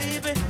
baby.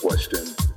question.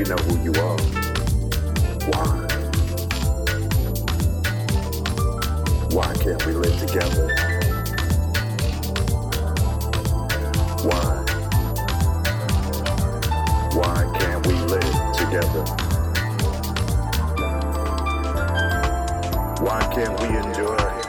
you know who you are. Why? Why can't we live together? Why? Why can't we live together? Why can't we endure?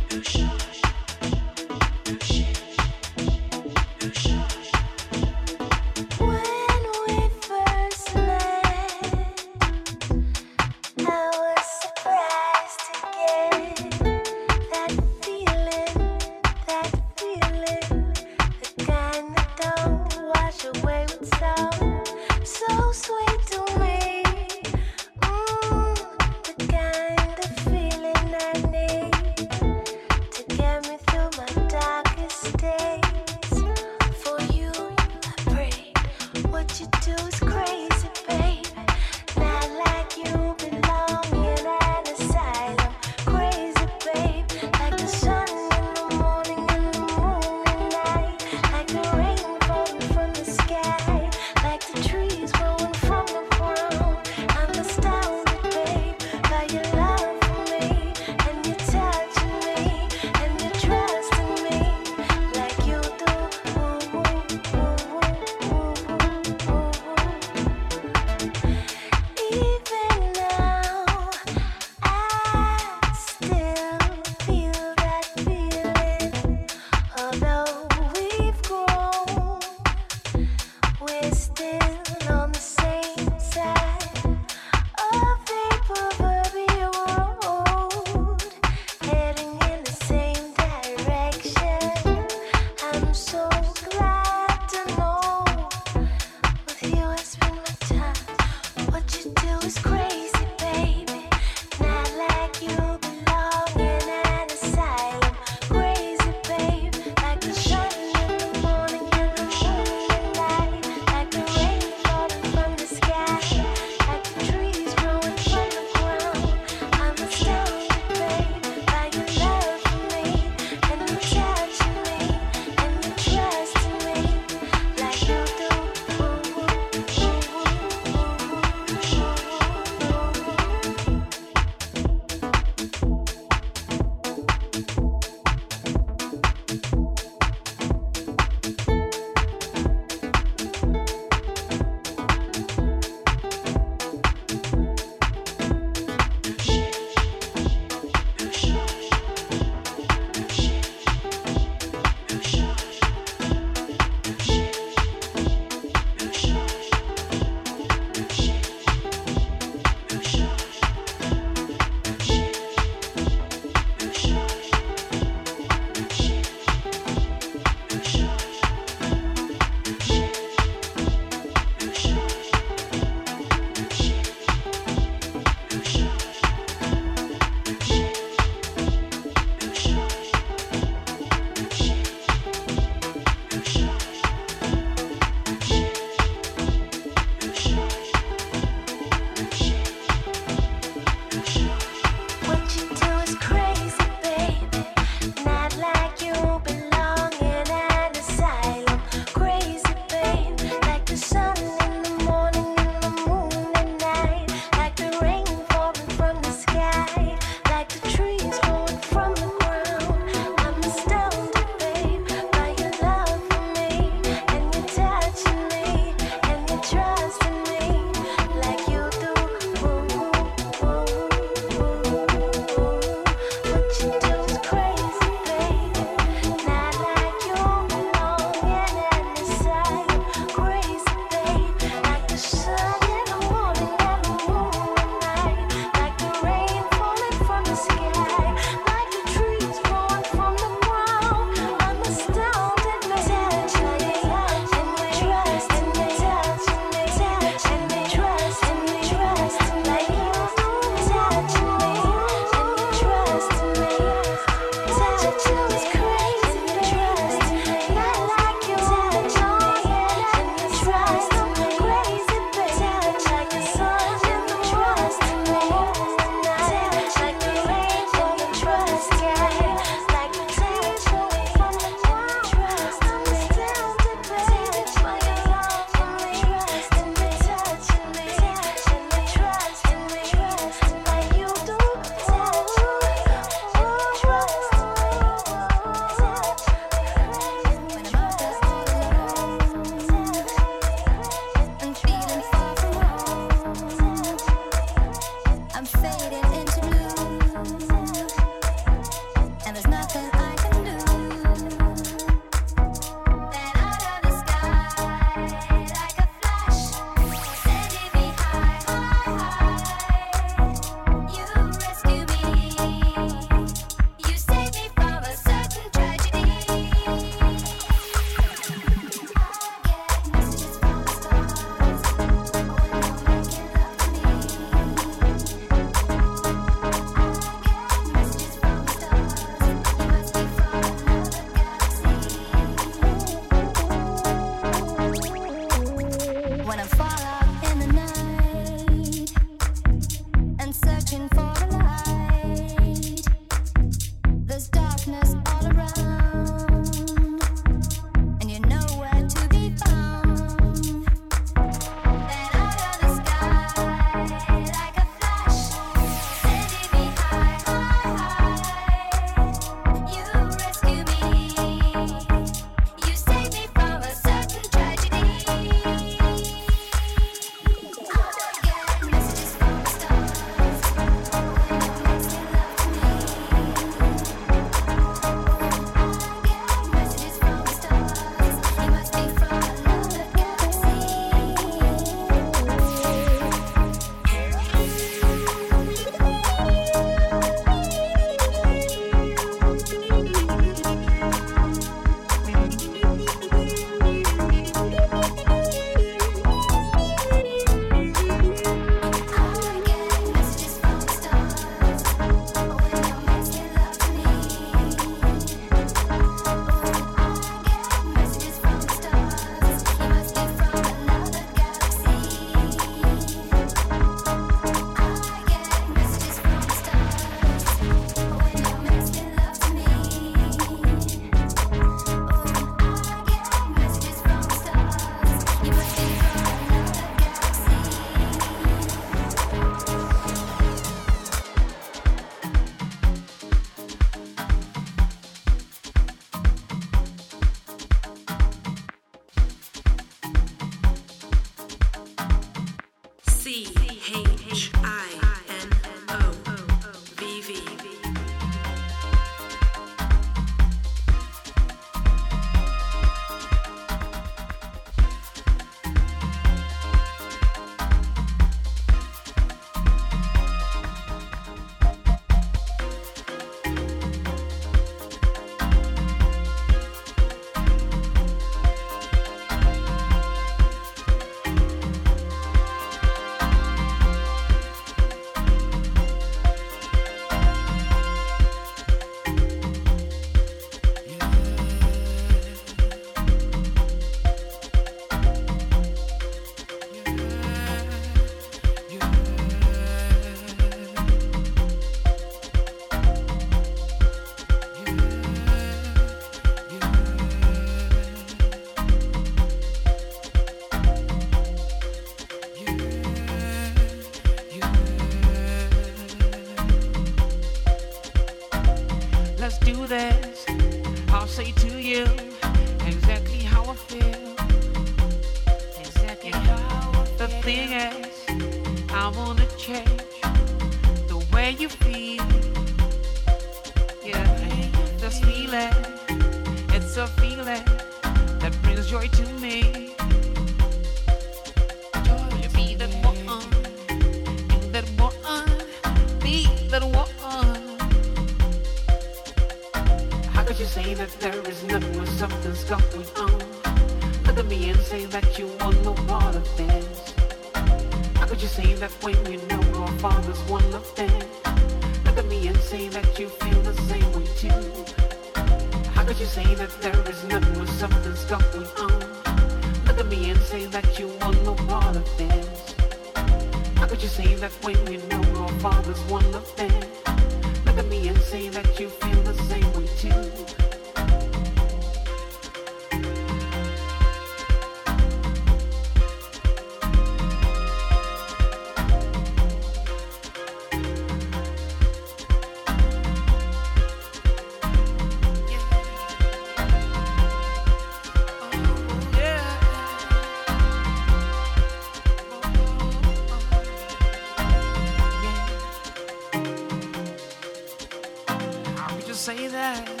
say that.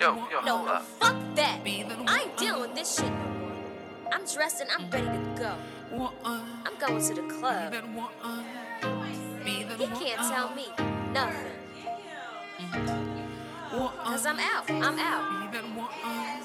Yo, yo, no, no, fuck that. I ain't dealing with this shit no more. I'm dressed and I'm ready to go. I'm going to the club. He can't tell me nothing. Cause I'm out. I'm out.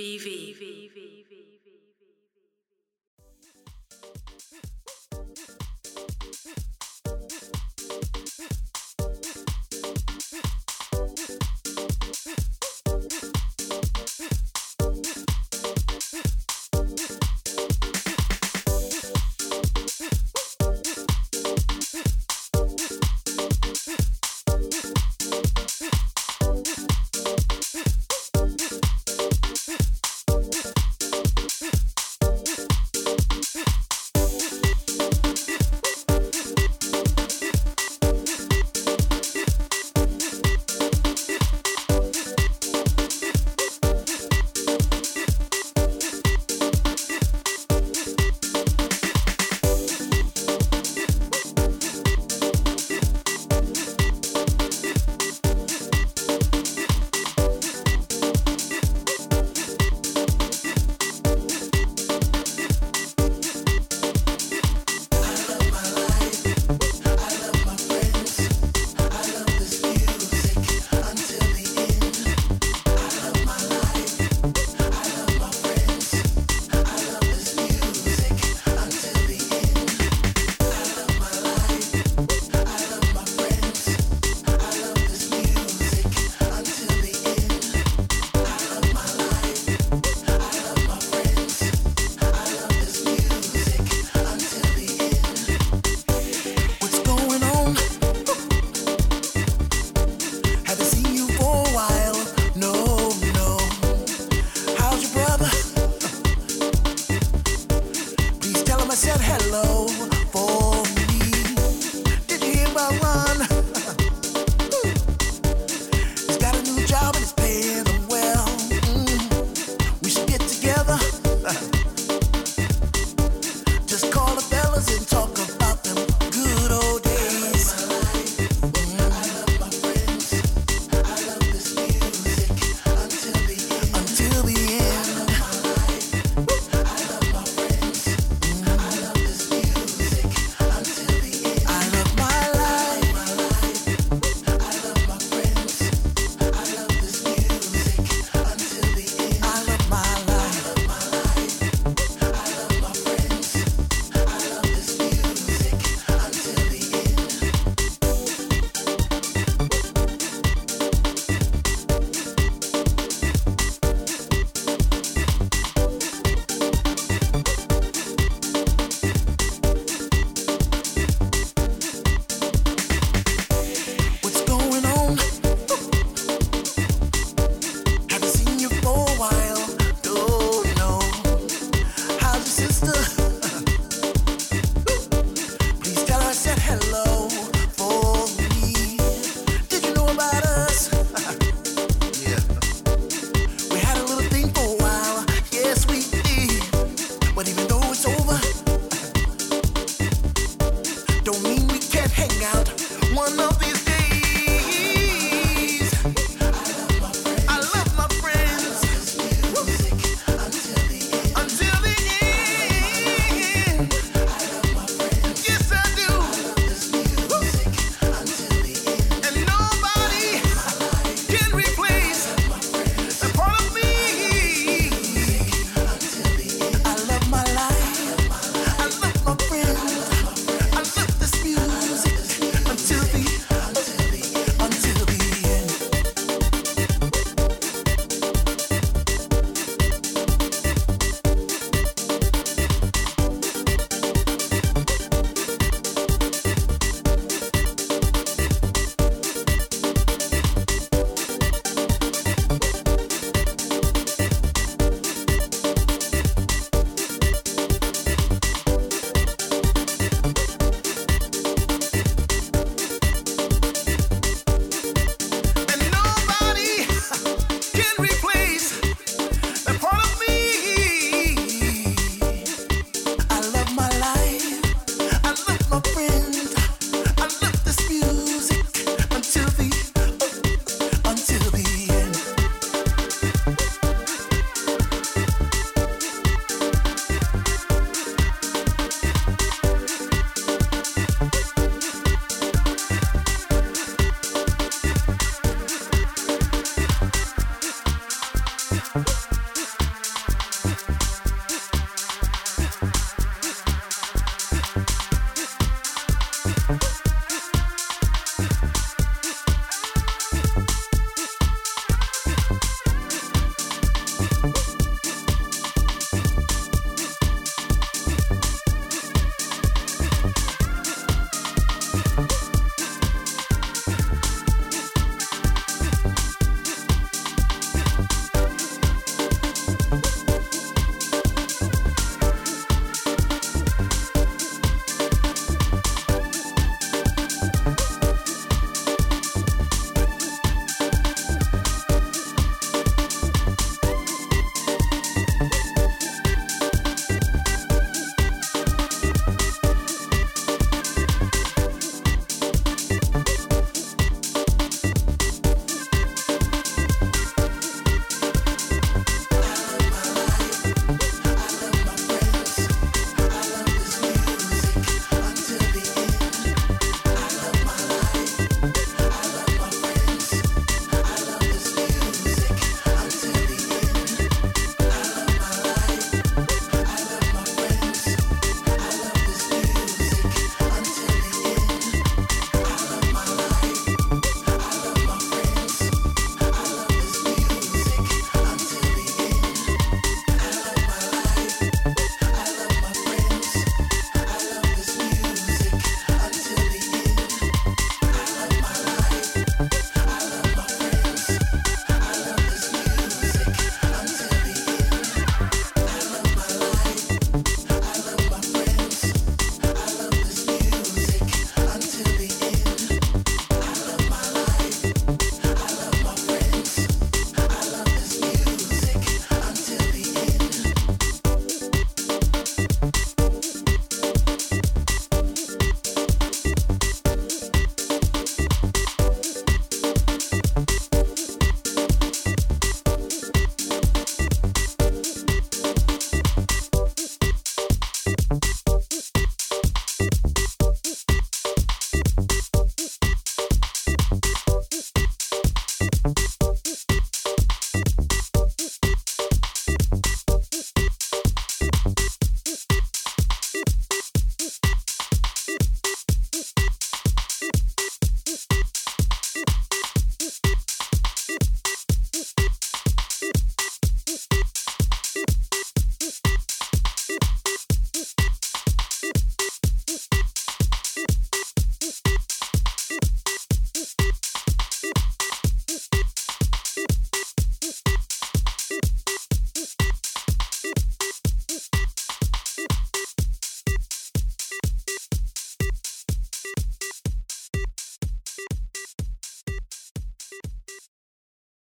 V